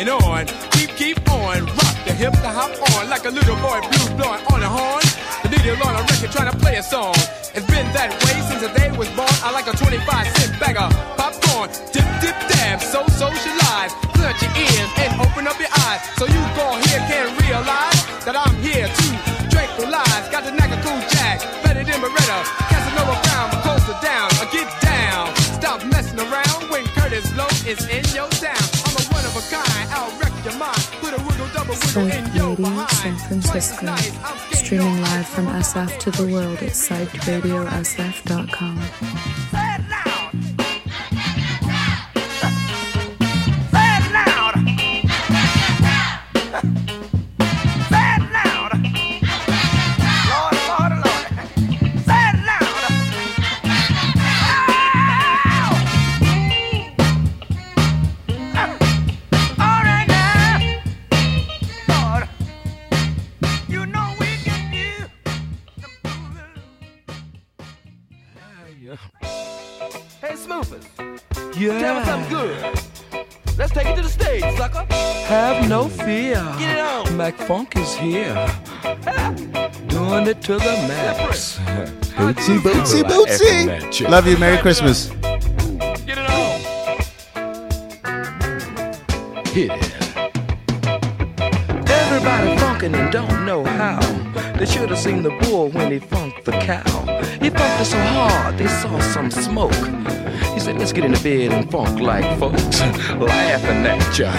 and on. Keep, keep on. Rock the hip, to hop on. Like a little boy blue blowing on a horn. The needle on a record trying to play a song. It's been that way since the day was born. I like a 25 cent bag of popcorn. Dip, dip, dab, so socialize. Put your ears and open up your eyes. So you go here can realize that I'm here to tranquilize. Got the knack of cool jack. Better than Beretta. Casanova Brown, closer down. Or get down. Stop messing around when Kurtis Blow is in your town. A kind. I'll wreck your mind. Put a wiggle, double wiggle in your behind. San Francisco. Streaming live from SF to the world at psychedradiosf.com. Yeah. Tell me something good. Let's take it to the stage, sucker. Have no fear. Get it on. Mac Funk is here. Doing it to the max. Bootsy, bootsy, bootsy. Love you. Merry Christmas. Get it on. Hit it. Everybody funkin' and don't know how. They should have seen the bull when he funked the cow. He funked it so hard they saw some smoke. Said, let's get in the bed and funk like folks. Laughing at ya.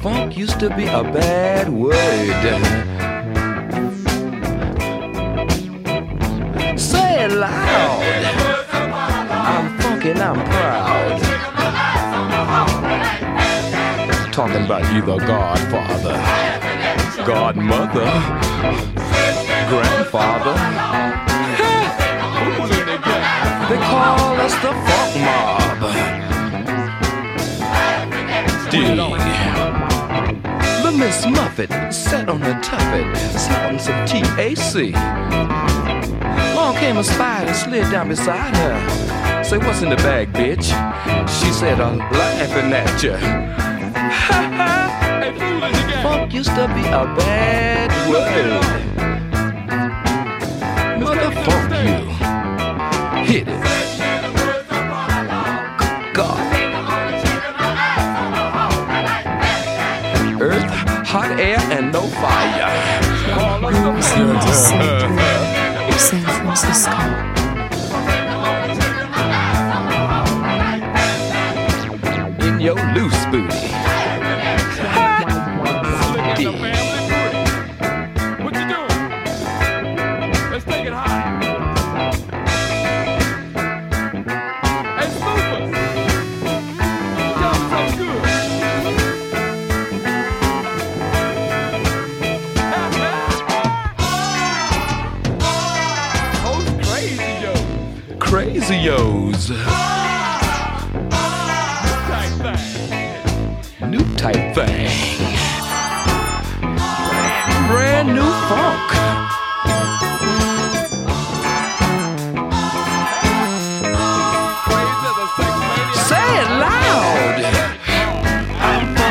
Funk used to be a bad word. Say it loud. I'm funkin', I'm proud. Talking about you, the godfather, godmother, grandfather. They call us the funk mob. D. The Miss Muffet sat on her tuffet, smoking some TAC. Long came a spider, slid down beside her. Say, what's in the bag, bitch? She said, I'm laughing at ya. Ha ha! Funk used to be a bad word. Hit it. God. Earth, hot air, and no fire. You're listening to Psych Radio, San Francisco. in your loose booty.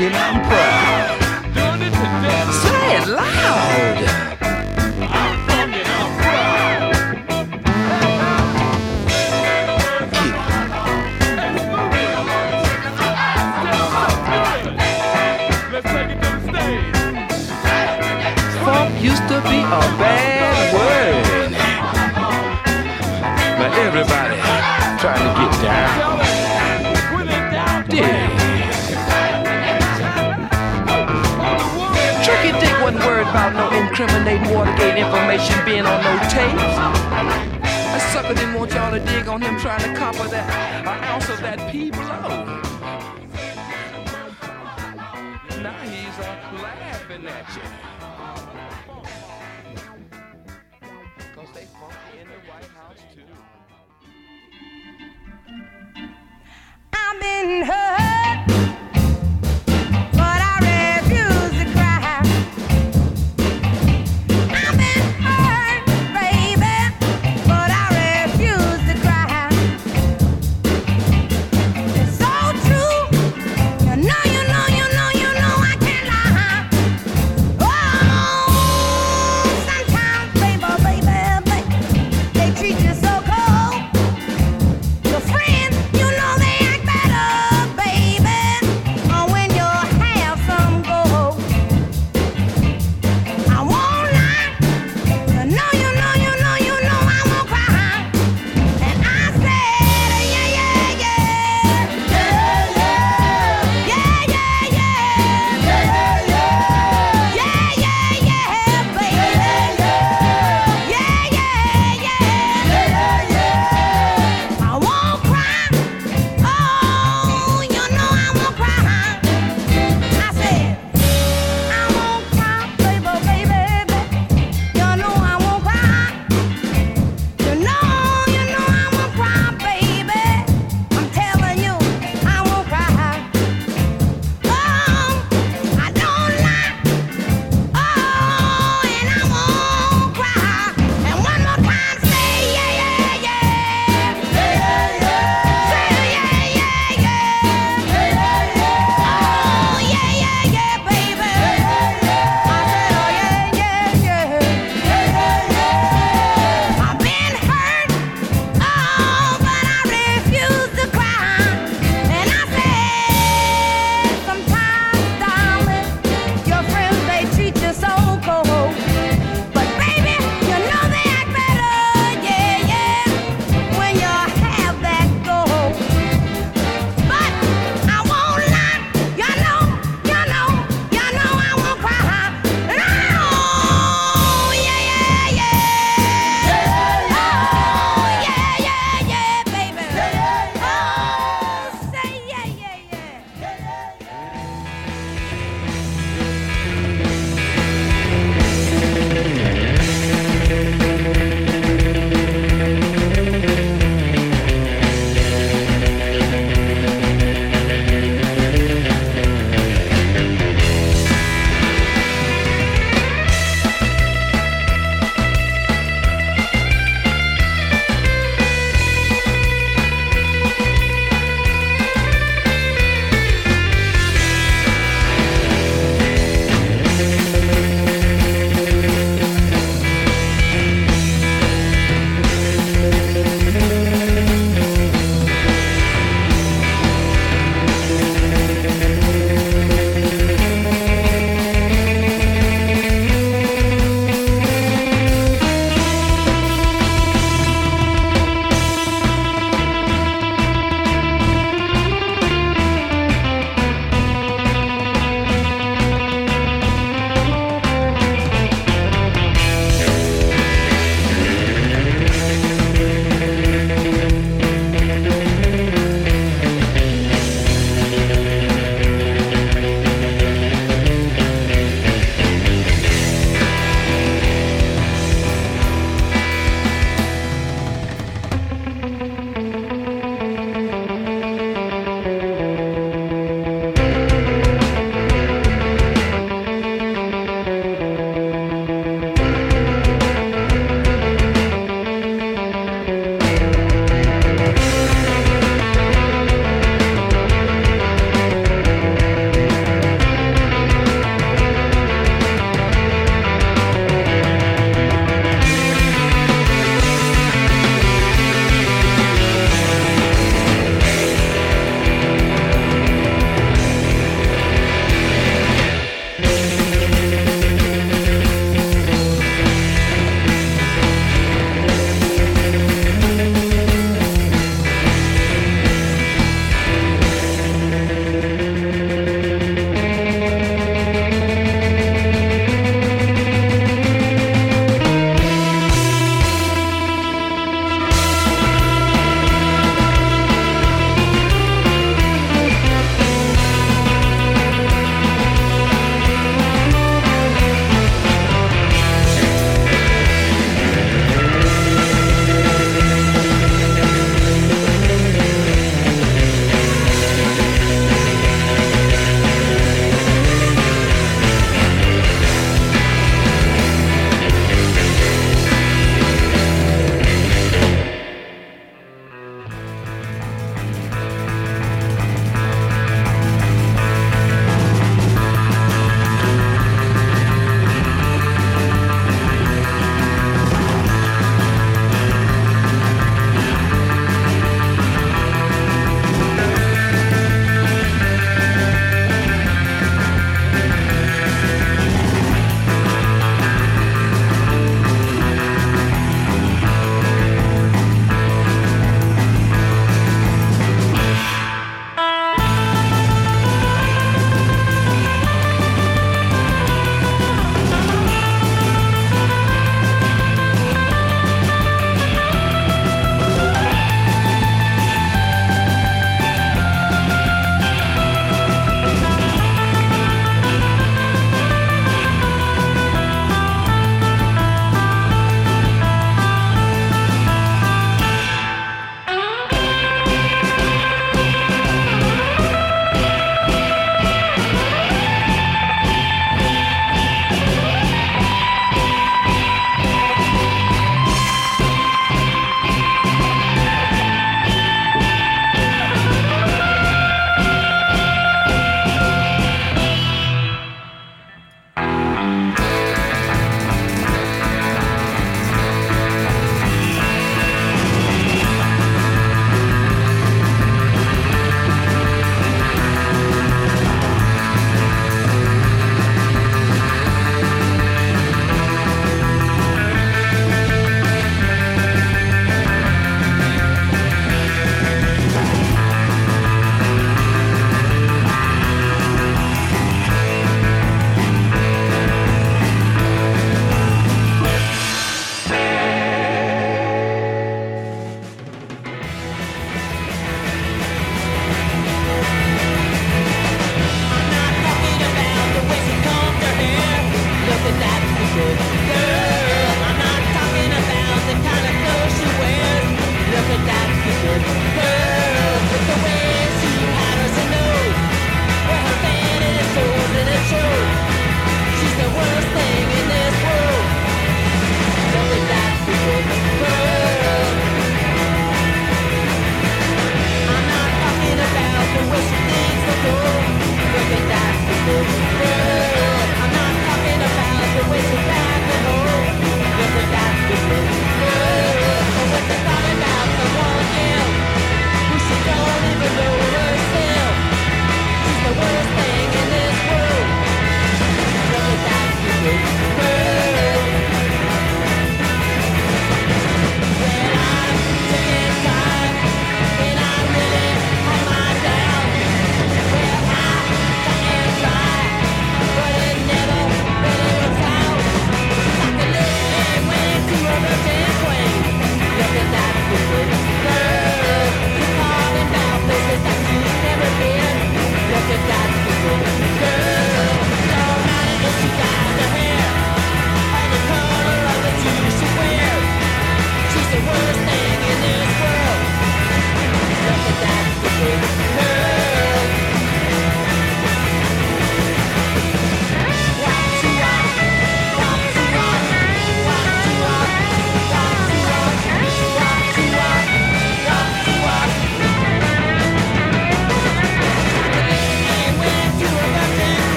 Fucking, I'm proud. Incriminating Watergate information being on no tapes. That sucker didn't want y'all to dig on him trying to copper that an ounce of that P blow. Now he's uh, laughing at you. Funky in the White House too. I've been hurt,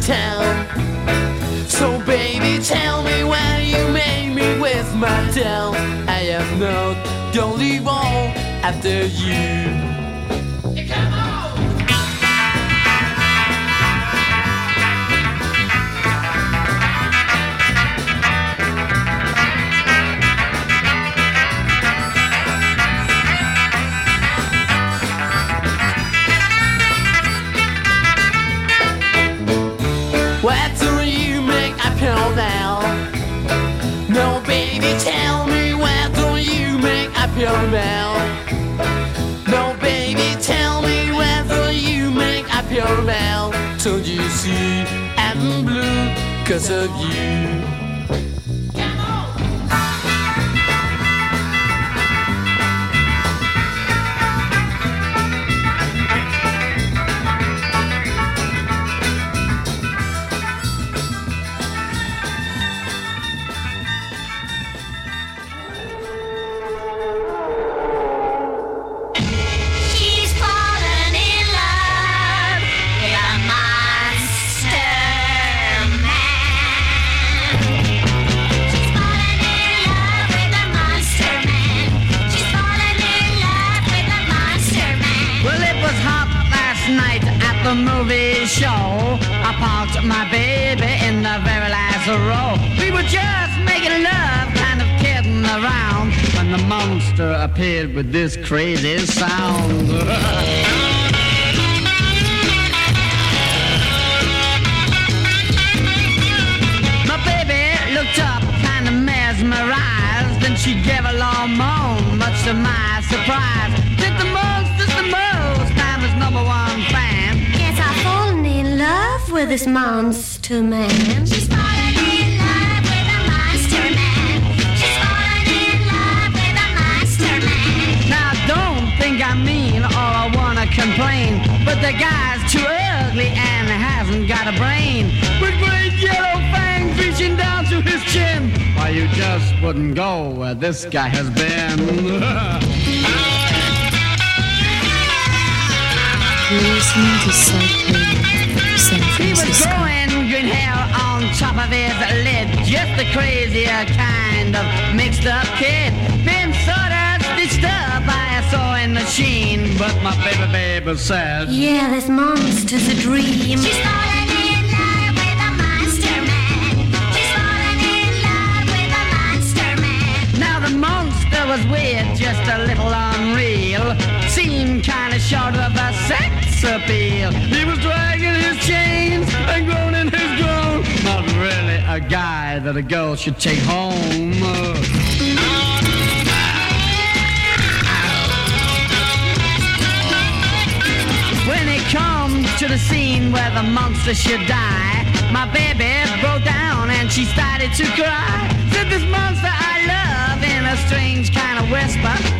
time. So, baby, tell me why you made me with my time. I am not the only one after you. See I'm blue cause of you? Just making love, kind of kidding around, when the monster appeared with this crazy sound. My baby looked up, kind of mesmerized, and she gave a long moan, much to my surprise. Did the most, the most, I'm his number one fan. Yes, I've fallen in love with this monster man. She's complain, but the guy's too ugly and hasn't got a brain. With great yellow fangs reaching down to his chin. Why you just wouldn't go where this guy has been. Listening to Psych He was growing green hair on top of his lid, just a crazier kind of mixed up kid. A sewing machine, but my baby baby said. Yeah, this monster's a dream. She's fallen in love with a monster man. She's fallen in love with a monster man. Now the monster was weird, just a little unreal. Seemed kinda short of a sex appeal. He was dragging his chains and groaning his groan. Not really a guy that a girl should take home. To the scene where the monster should die, my baby broke down and she started to cry. Said this monster I love in a strange kind of whisper.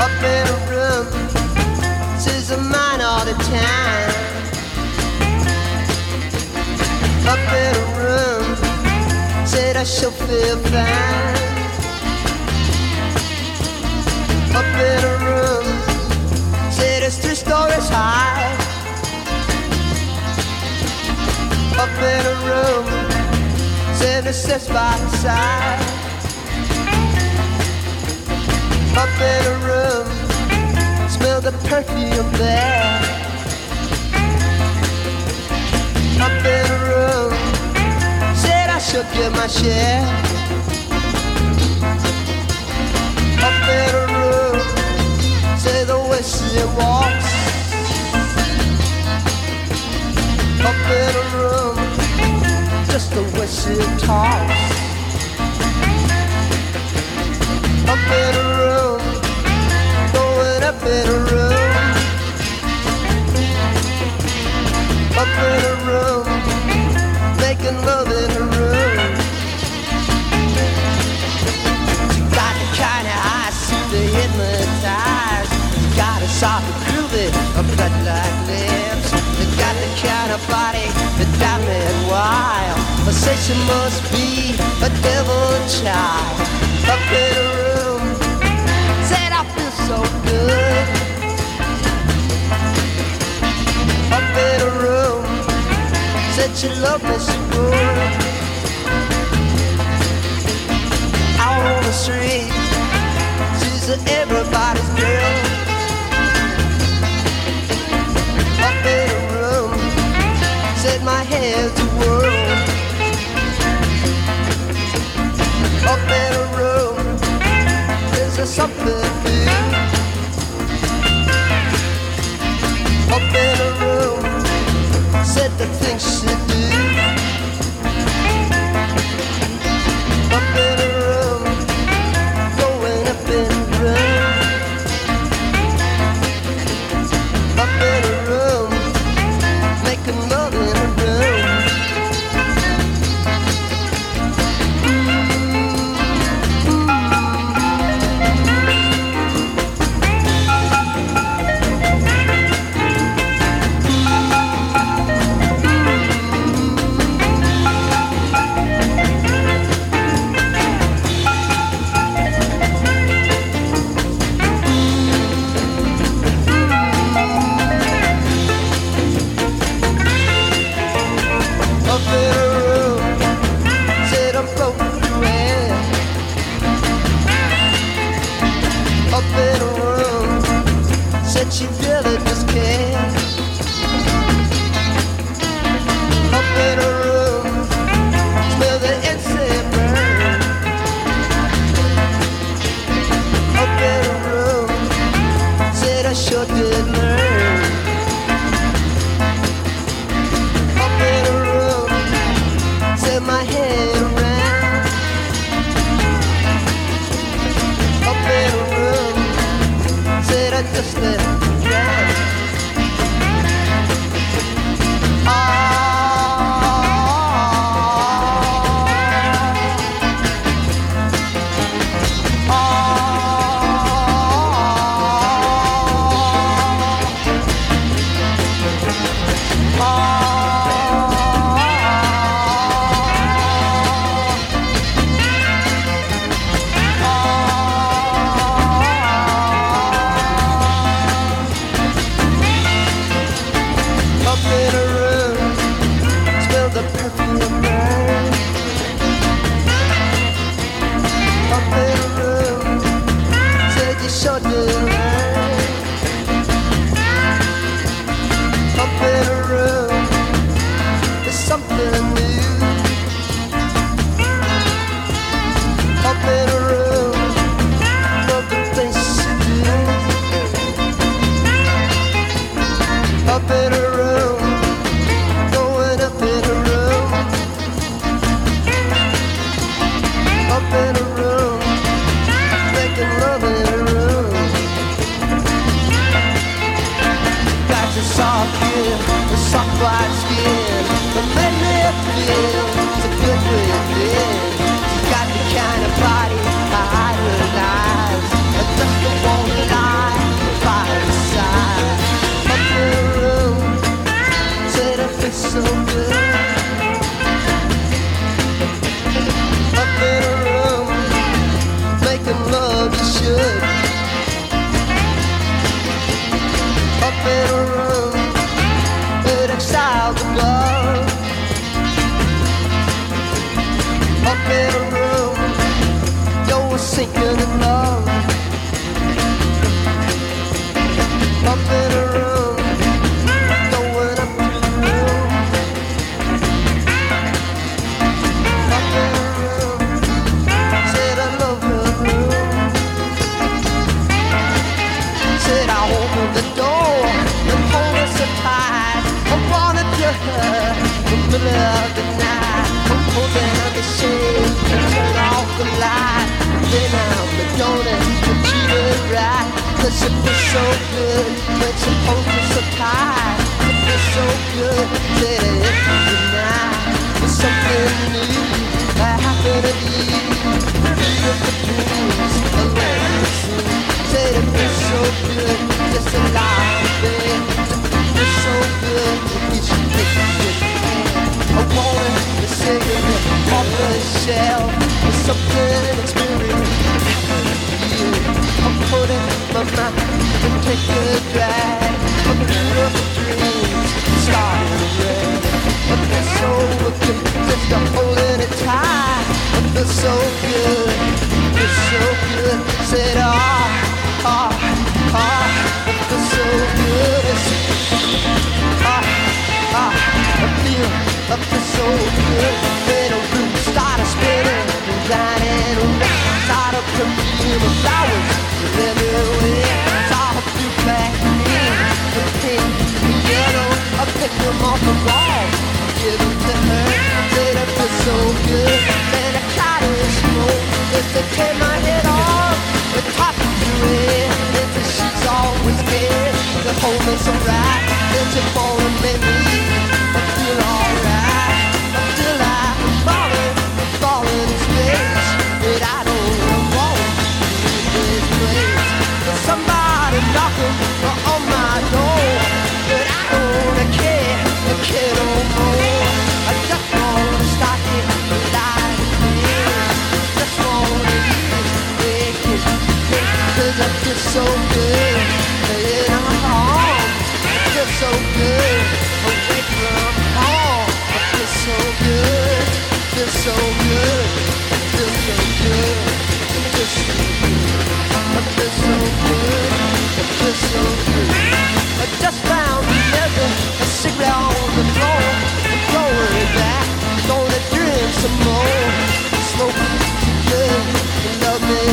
Up in a room, all the time. Up in a room, said I feel fine. Up in a room, said it's stories high. Up in a room, it sits by the side. Up in a room, smell the perfume there. Up in a room, said I should get my share. Up in a room, say the way she walks. Up in a room, just the way she talks. Up in a room, going up in a room. Up in a room, making love in a room. You got the kind of eyes to hypnotize. You got a soft and groovy, a blood like lips. You got the kind of body got me wild. I say she must be a devil child. Up in a room, said I feel so good. Up in a room, said she loved me so good. out on the street. She's everybody's girl. My head to whirl. Up in a room, there's a something new. Up in a room, said the things feels alright. It's a foreign baby. Feel alright I'm falling in space. But I don't want this place. There's somebody knocking on my door, but I don't care, care no more. I just wanna start it, Just wanna make it, make I feel so. just found another a cigarette on the floor and blowing it back. Gonna drink some more, smoking good, loving.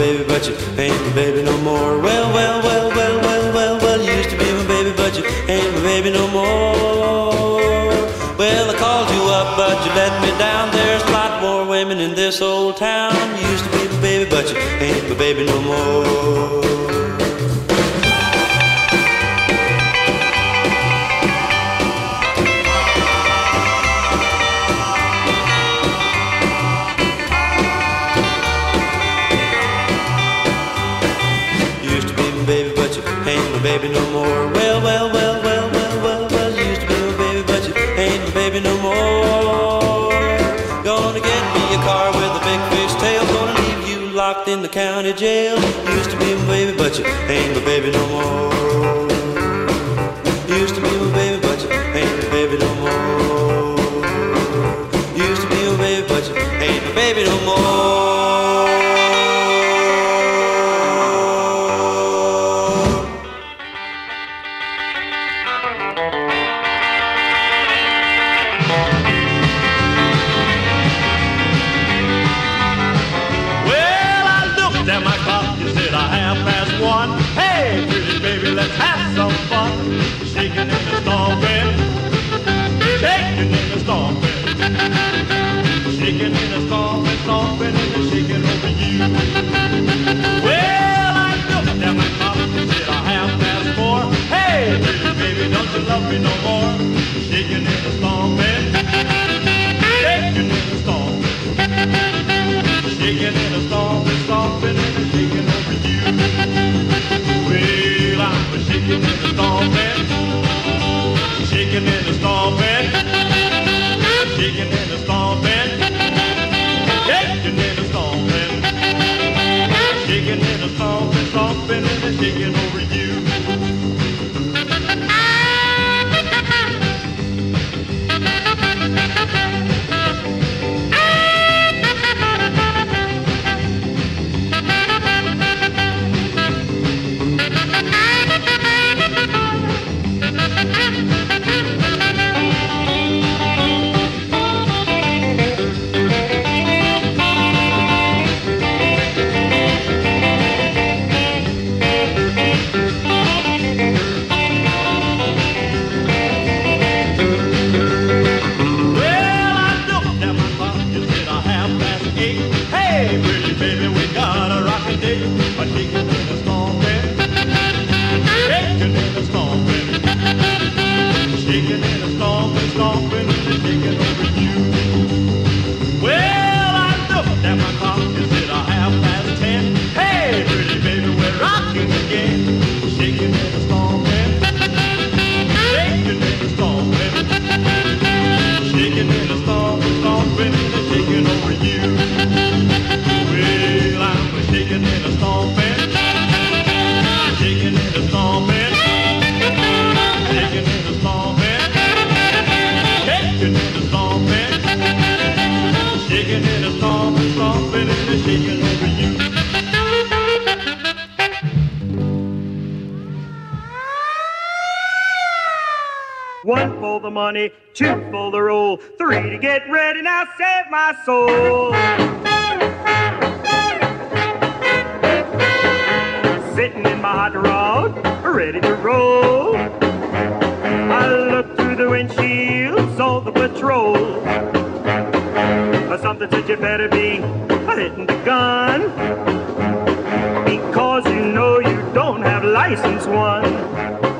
baby, but you ain't my baby no more. Well, this old town. You used to be my baby, but you ain't my baby no more. county jail. You used to be my baby, but you ain't my baby no more. you love me no more. Shaking in the storm, man. Shaking in the storm. Shaking in the storm, it's stomping and shaking over you. Well, I'm shaking in the storm, man. Shaking in the storm, man. Shaking in the storm, man. Shaking in the storm, man. Shaking in the storm, it's stomping and shaking over One for the money, two for the roll, three to get ready, now save my soul. Sitting in my hot rod, ready to roll. I looked through the windshield, saw the patrol or something said you better be hitting the gun because you know you don't have license one.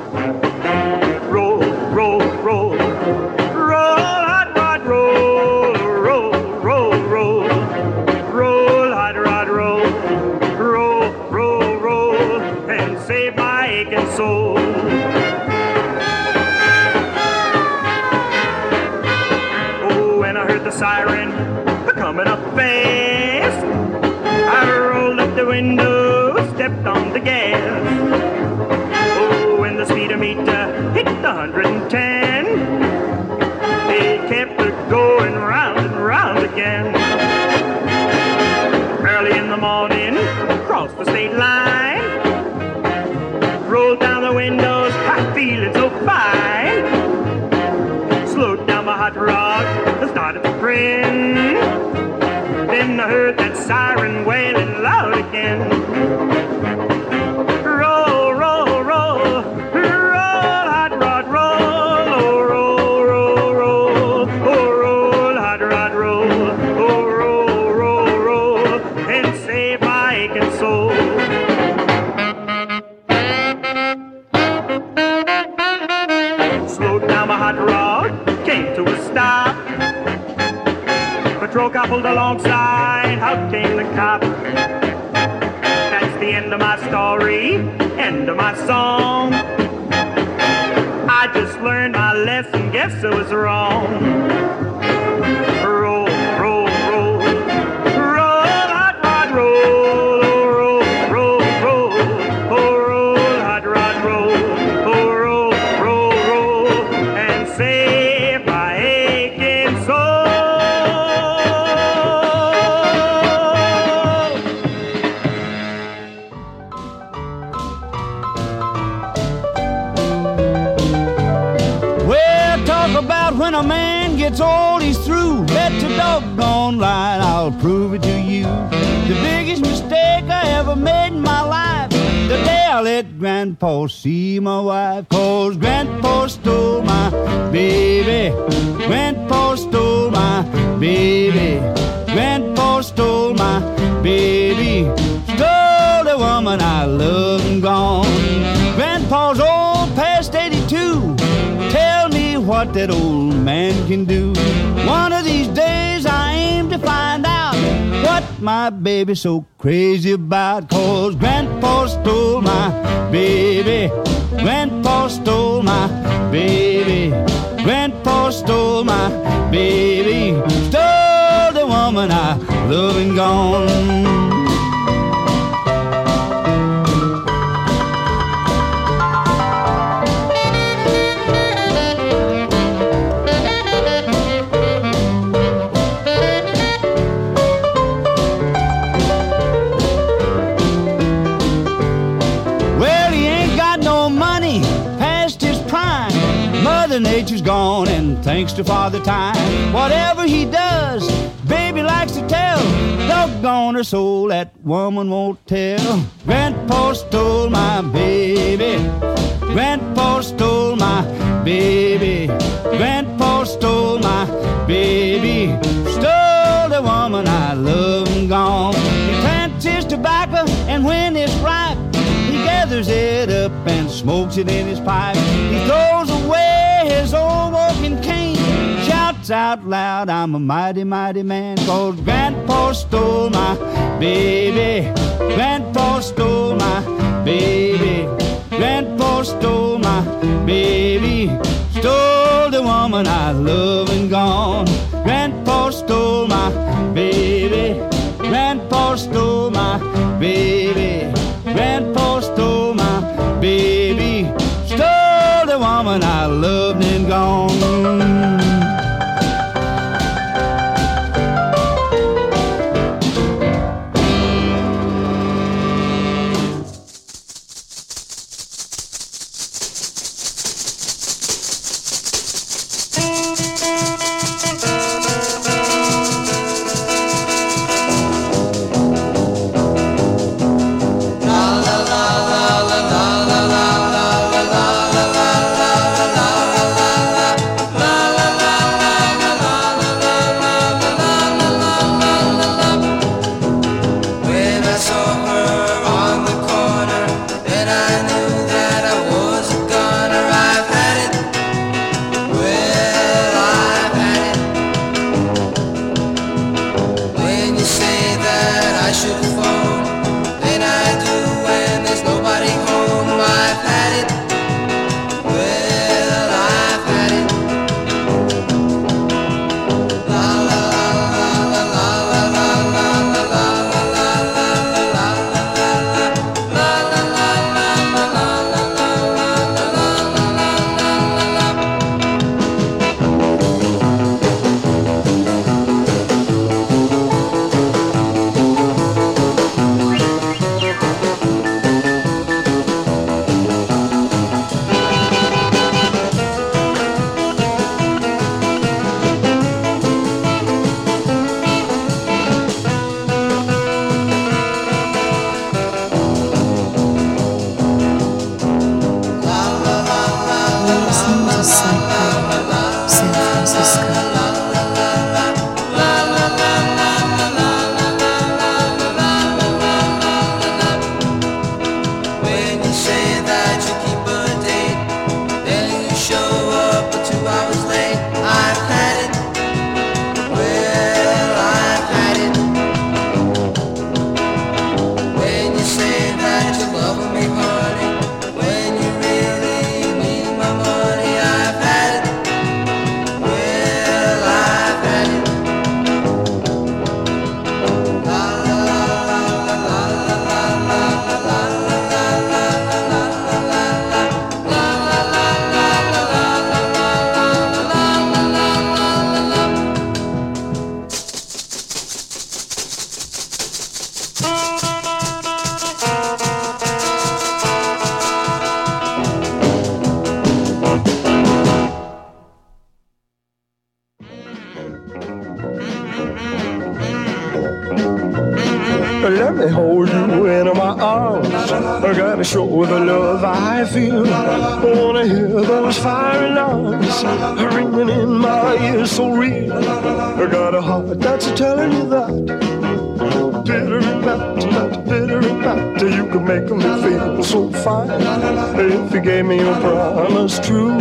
Window, stepped on the gas. Oh, when the speedometer hit the 110, it kept it going round and round again. Early in the morning, crossed the state line, rolled down the windows, ha, feeling so fine. Slowed down my hot rod started to grin. Then I heard siren wailing loud again. Roll, roll, roll, roll, hot rod, roll, oh, roll, roll, roll, oh, roll, hot rod, roll, oh, roll, roll, roll, and save my soul. Slowed down my hot rod, came to a stop. Patrol car pulled alongside, out came the cop. That's the end of my story, end of my song. I just learned my lesson, guess I was wrong. Grandpa see my wife. Cause Grandpa stole my baby. Grandpa stole my baby. Grandpa stole my baby. Stole the woman I love and gone. Grandpa's old past 82. Tell me what that old man can do. One of these days I aim to find out what my baby's so crazy about. Cause Grandpa stole my baby. Grandpa stole my baby. Grandpa stole my baby. Stole the woman I love and gone. Mother Nature's gone, and thanks to Father Time, whatever he does, baby likes to tell. Doggone her soul, that woman won't tell. Grandpa stole my baby. Grandpa stole my baby. Grandpa stole my baby. Stole the woman I love and gone. He plants his tobacco, and when it's ripe, he gathers it up and smokes it in his pipe. He throws away his old walking cane, shouts out loud, I'm a mighty, mighty man. Cause Grandpa stole my baby. Grandpa stole my baby. Grandpa stole my baby. Stole the woman I love and gone. Grandpa stole my baby. Grandpa stole my baby. Grandpa stole my baby. The woman I loved and gone. Show the love I feel. I wanna hear those fire alarms ringing in my ears so real. I got a heart that's telling you that. Bitter and bat, bitter and bat, you can make me feel so fine. If you gave me your promise true,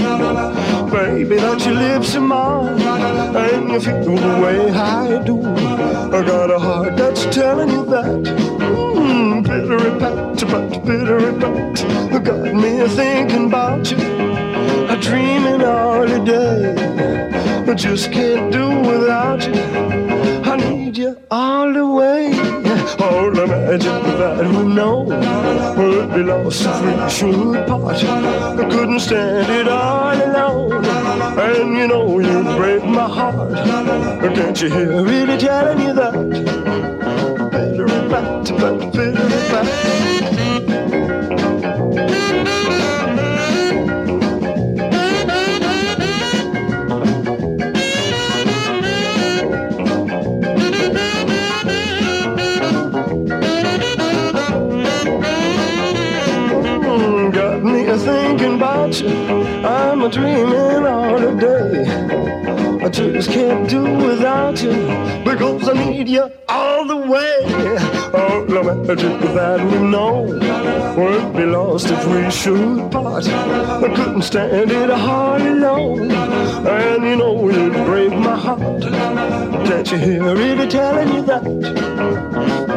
baby, that your lips are mine, and you feel the way I do. I got a heart that's telling you that. Mm, bitter and bat, but bitter and bat, got me thinking about you. I dreaming all the day, I just can't do without you. I need you all the way. All the magic that we know would be lost if we should part. I couldn't stand it all alone, and you know you break my heart. Can't you hear really telling you that? I'm a dreaming all the day. I just can't do without you because I need you all the way. Oh, the magic that we know would be lost if we should part. I couldn't stand it all alone, and you know you'd break my heart. Can't you hear it telling you that?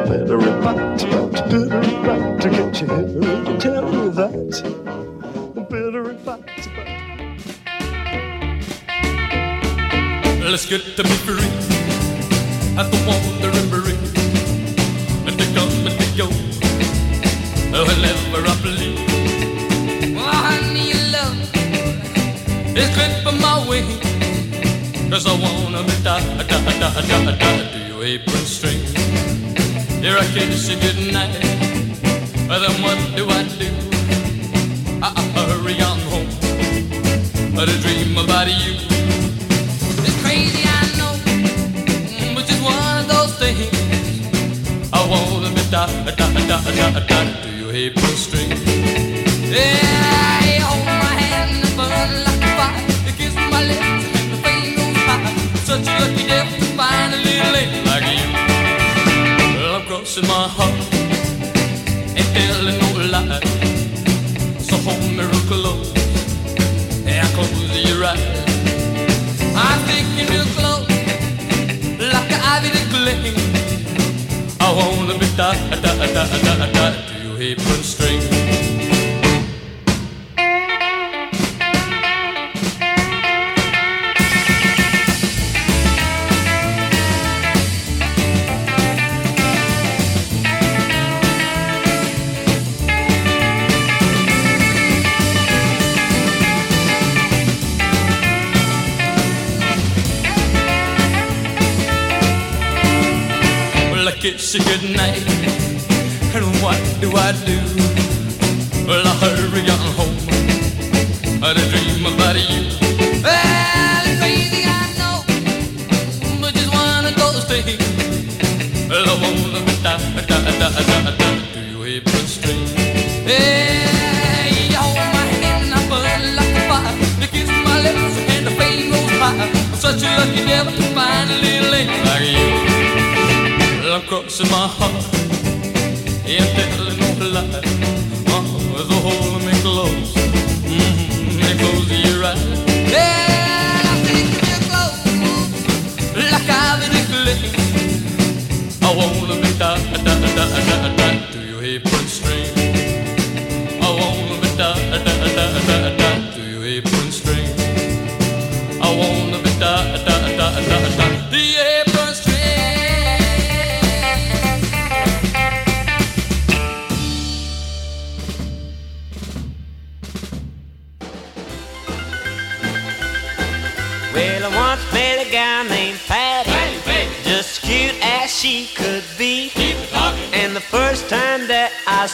Better repart, better repart. Can't you hear it telling you that? Let's get to be free at the wandering breeze oh, and to come and to go whenever I please. Oh, honey, your love is clipping my wings cause I wanna be tied, tied, tied, tied, tied to your apron string. Here I kiss you goodnight, but then what do I do? I, I hurry on home, but I dream about you. Be tied, tied, tied, tied, tied to your apron string. Yeah, you hold my hand and burn like a fire. You kiss my lips and the flame goes high. Such a lucky devil to find a little lady like you. Well, I'm crossing my heart and telling no lie. So hold me real close and close your eyes. I'm sticking real close, like an ivy to cling. I wanna be tied, tied, tied, tied, tied to your apron string. Kiss you goodnight, and what do I do? Well, I hurry on home, I dream about you. Well, it's crazy, I know, but just one of those things. Well, I wanna be tied, tied, tied, tied, tied to your apron string. Yeah, you hold my hand and I burn like a fire. You kiss my lips and the flame goes high. I'm such a lucky devil to find a little lady like you. I'm crossing my heart, ain't telling no lie.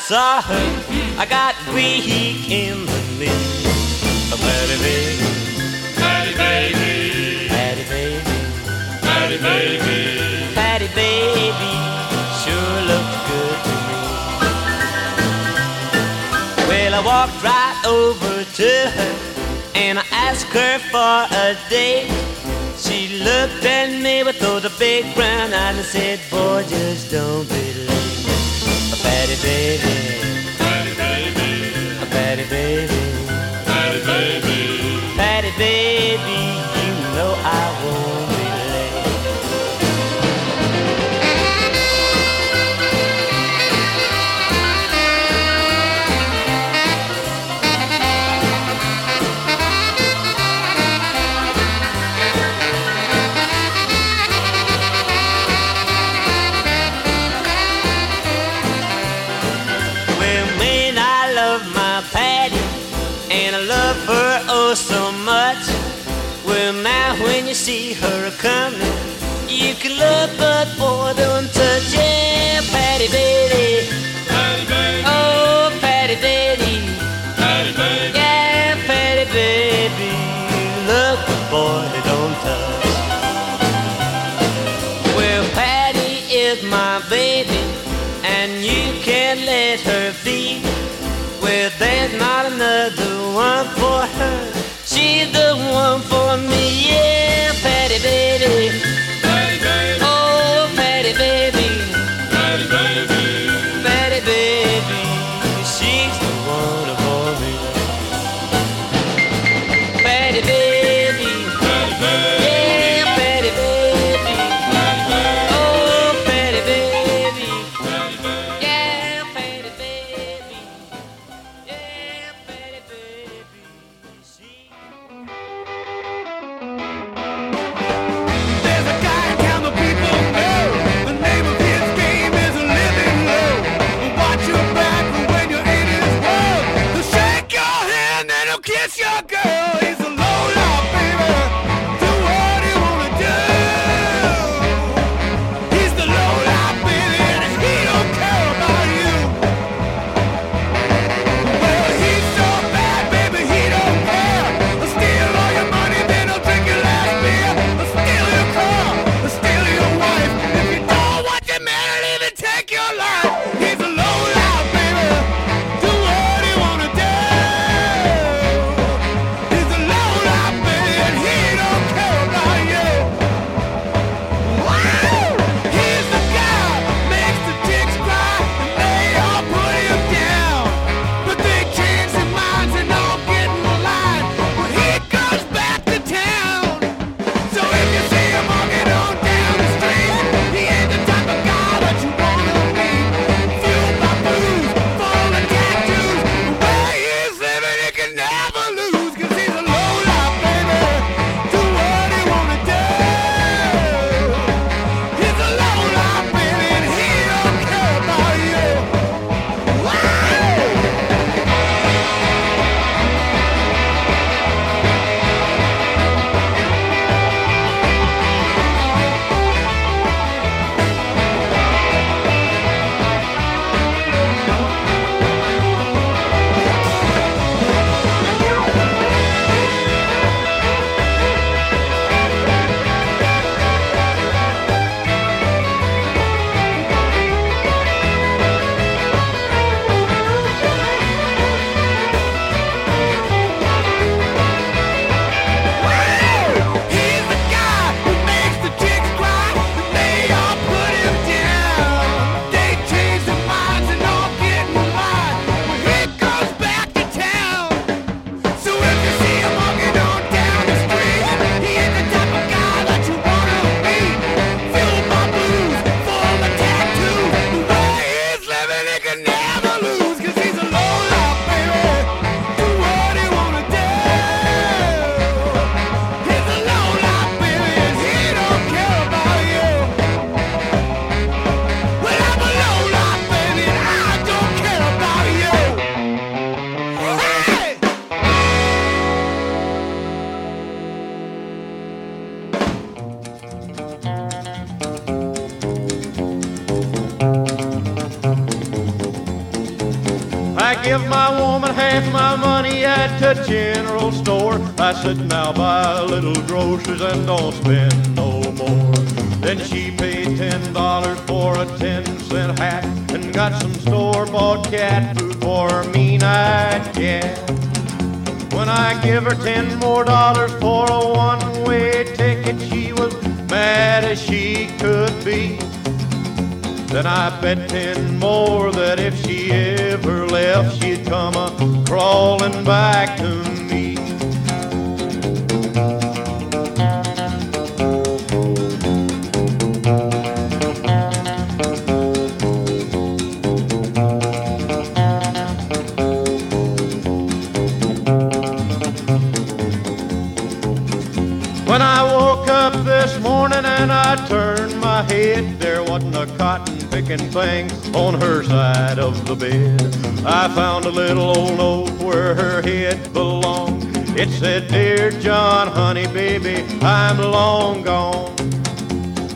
saw her, I got weak in the knees. Patty baby, Patty baby, Patty baby, Patty baby, Patty baby, sure looked good to me. Well, I walked right over to her and I asked her for a date. She looked at me with those big brown eyes and said, "Boy, just don't be late." A fatty baby. Fatty baby. A fatty baby. Fatty baby. Fatty baby, you know I love, but boy, don't touch it, Patty Baby. Oh, Patty Baby. Yeah, Patty Baby. Love, but boy, don't touch. Well, Patty is my baby, and you can't let her be. Well, there's not another one for her. She's the one for me, yeah. said, now buy little groceries and don't spend no more. Then she paid ten dollars for a ten cent hat and got some store-bought cat food for her mean-eyed cat. When I give her ten more dollars for a one-way ticket, she was mad as she could be. Then I bet ten more that if she ever left, she'd come a crawling back to picking thing on her side of the bed. I found a little old note where her head belonged. It said, Dear John, honey, baby, I'm long gone.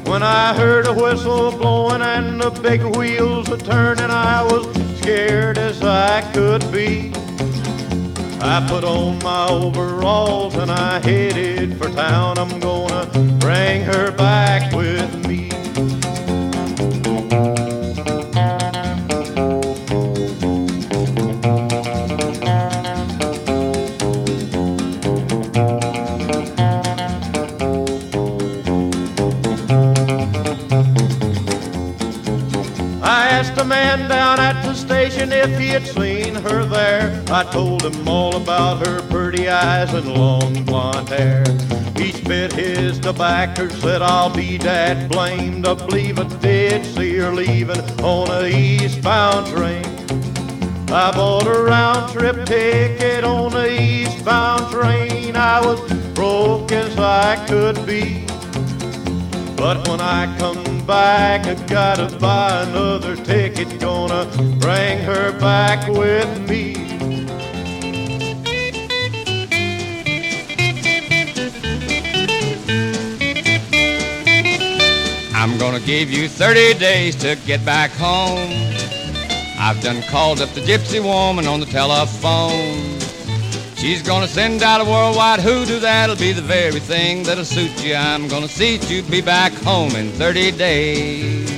When I heard a whistle blowing and the big wheels a turning, I was scared as I could be. I put on my overalls and I headed for town. I'm gonna bring her back with me. I told him all about her pretty eyes and long blonde hair. He spit his tobacco, said I'll be that blamed. I believe I did see her leaving on a eastbound train. I bought a round trip ticket on the eastbound train. I was broke as I could be. But when I come back, I gotta buy another ticket. Gonna bring her back with me. I'm gonna give you 30 days to get back home. I've done called up the gypsy woman on the telephone. She's gonna send out a worldwide hoodoo that'll be the very thing that'll suit you. I'm gonna see you be back home in 30 days.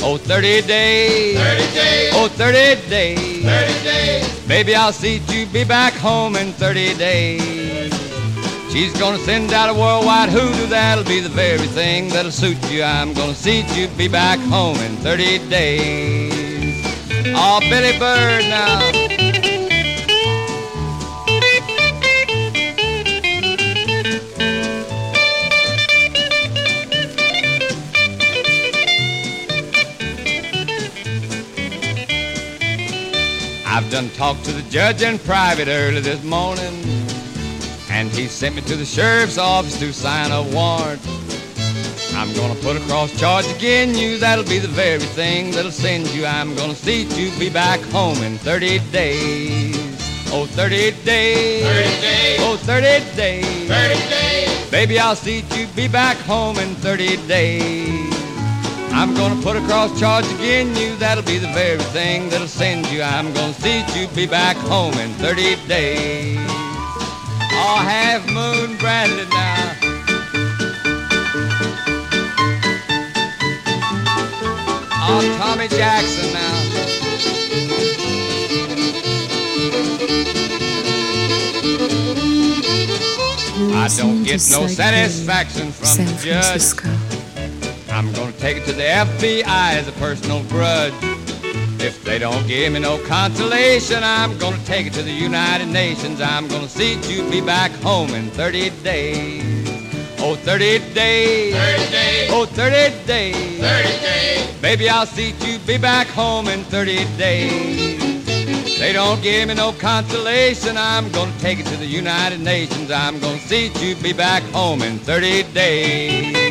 Oh, 30 days. 30 days. Oh, 30 days. 30 days. Baby, I'll see you be back home in 30 days. She's gonna send out a worldwide hoodoo that'll be the very thing that'll suit you. I'm gonna see you be back home in 30 days. Oh, Billy Bird now. I've done talked to the judge in private early this morning, and he sent me to the sheriff's office to sign a warrant. I'm gonna put a cross charge again you, that'll be the very thing that'll send you. I'm gonna see you be back home in 30 days. Oh, 30 days. 30 days. Oh, 30 days. 30 days. Baby, I'll see you be back home in 30 days. I'm gonna put a cross charge again you, that'll be the very thing that'll send you. I'm gonna see you be back home in 30 days. Oh, half moon Bradley now. Oh, Tommy Jackson now. I don't get no satisfaction from San the judge. Francisco. I'm gonna take it to the FBI as a personal grudge. If they don't give me no consolation, I'm gonna take it to the United Nations. I'm gonna see you be back home in 30 days. Oh, 30 days. 30 days. Oh, 30 days. 30 days. Baby, I'll see you be back home in 30 days. They don't give me no consolation. I'm gonna take it to the United Nations. I'm gonna see you be back home in 30 days.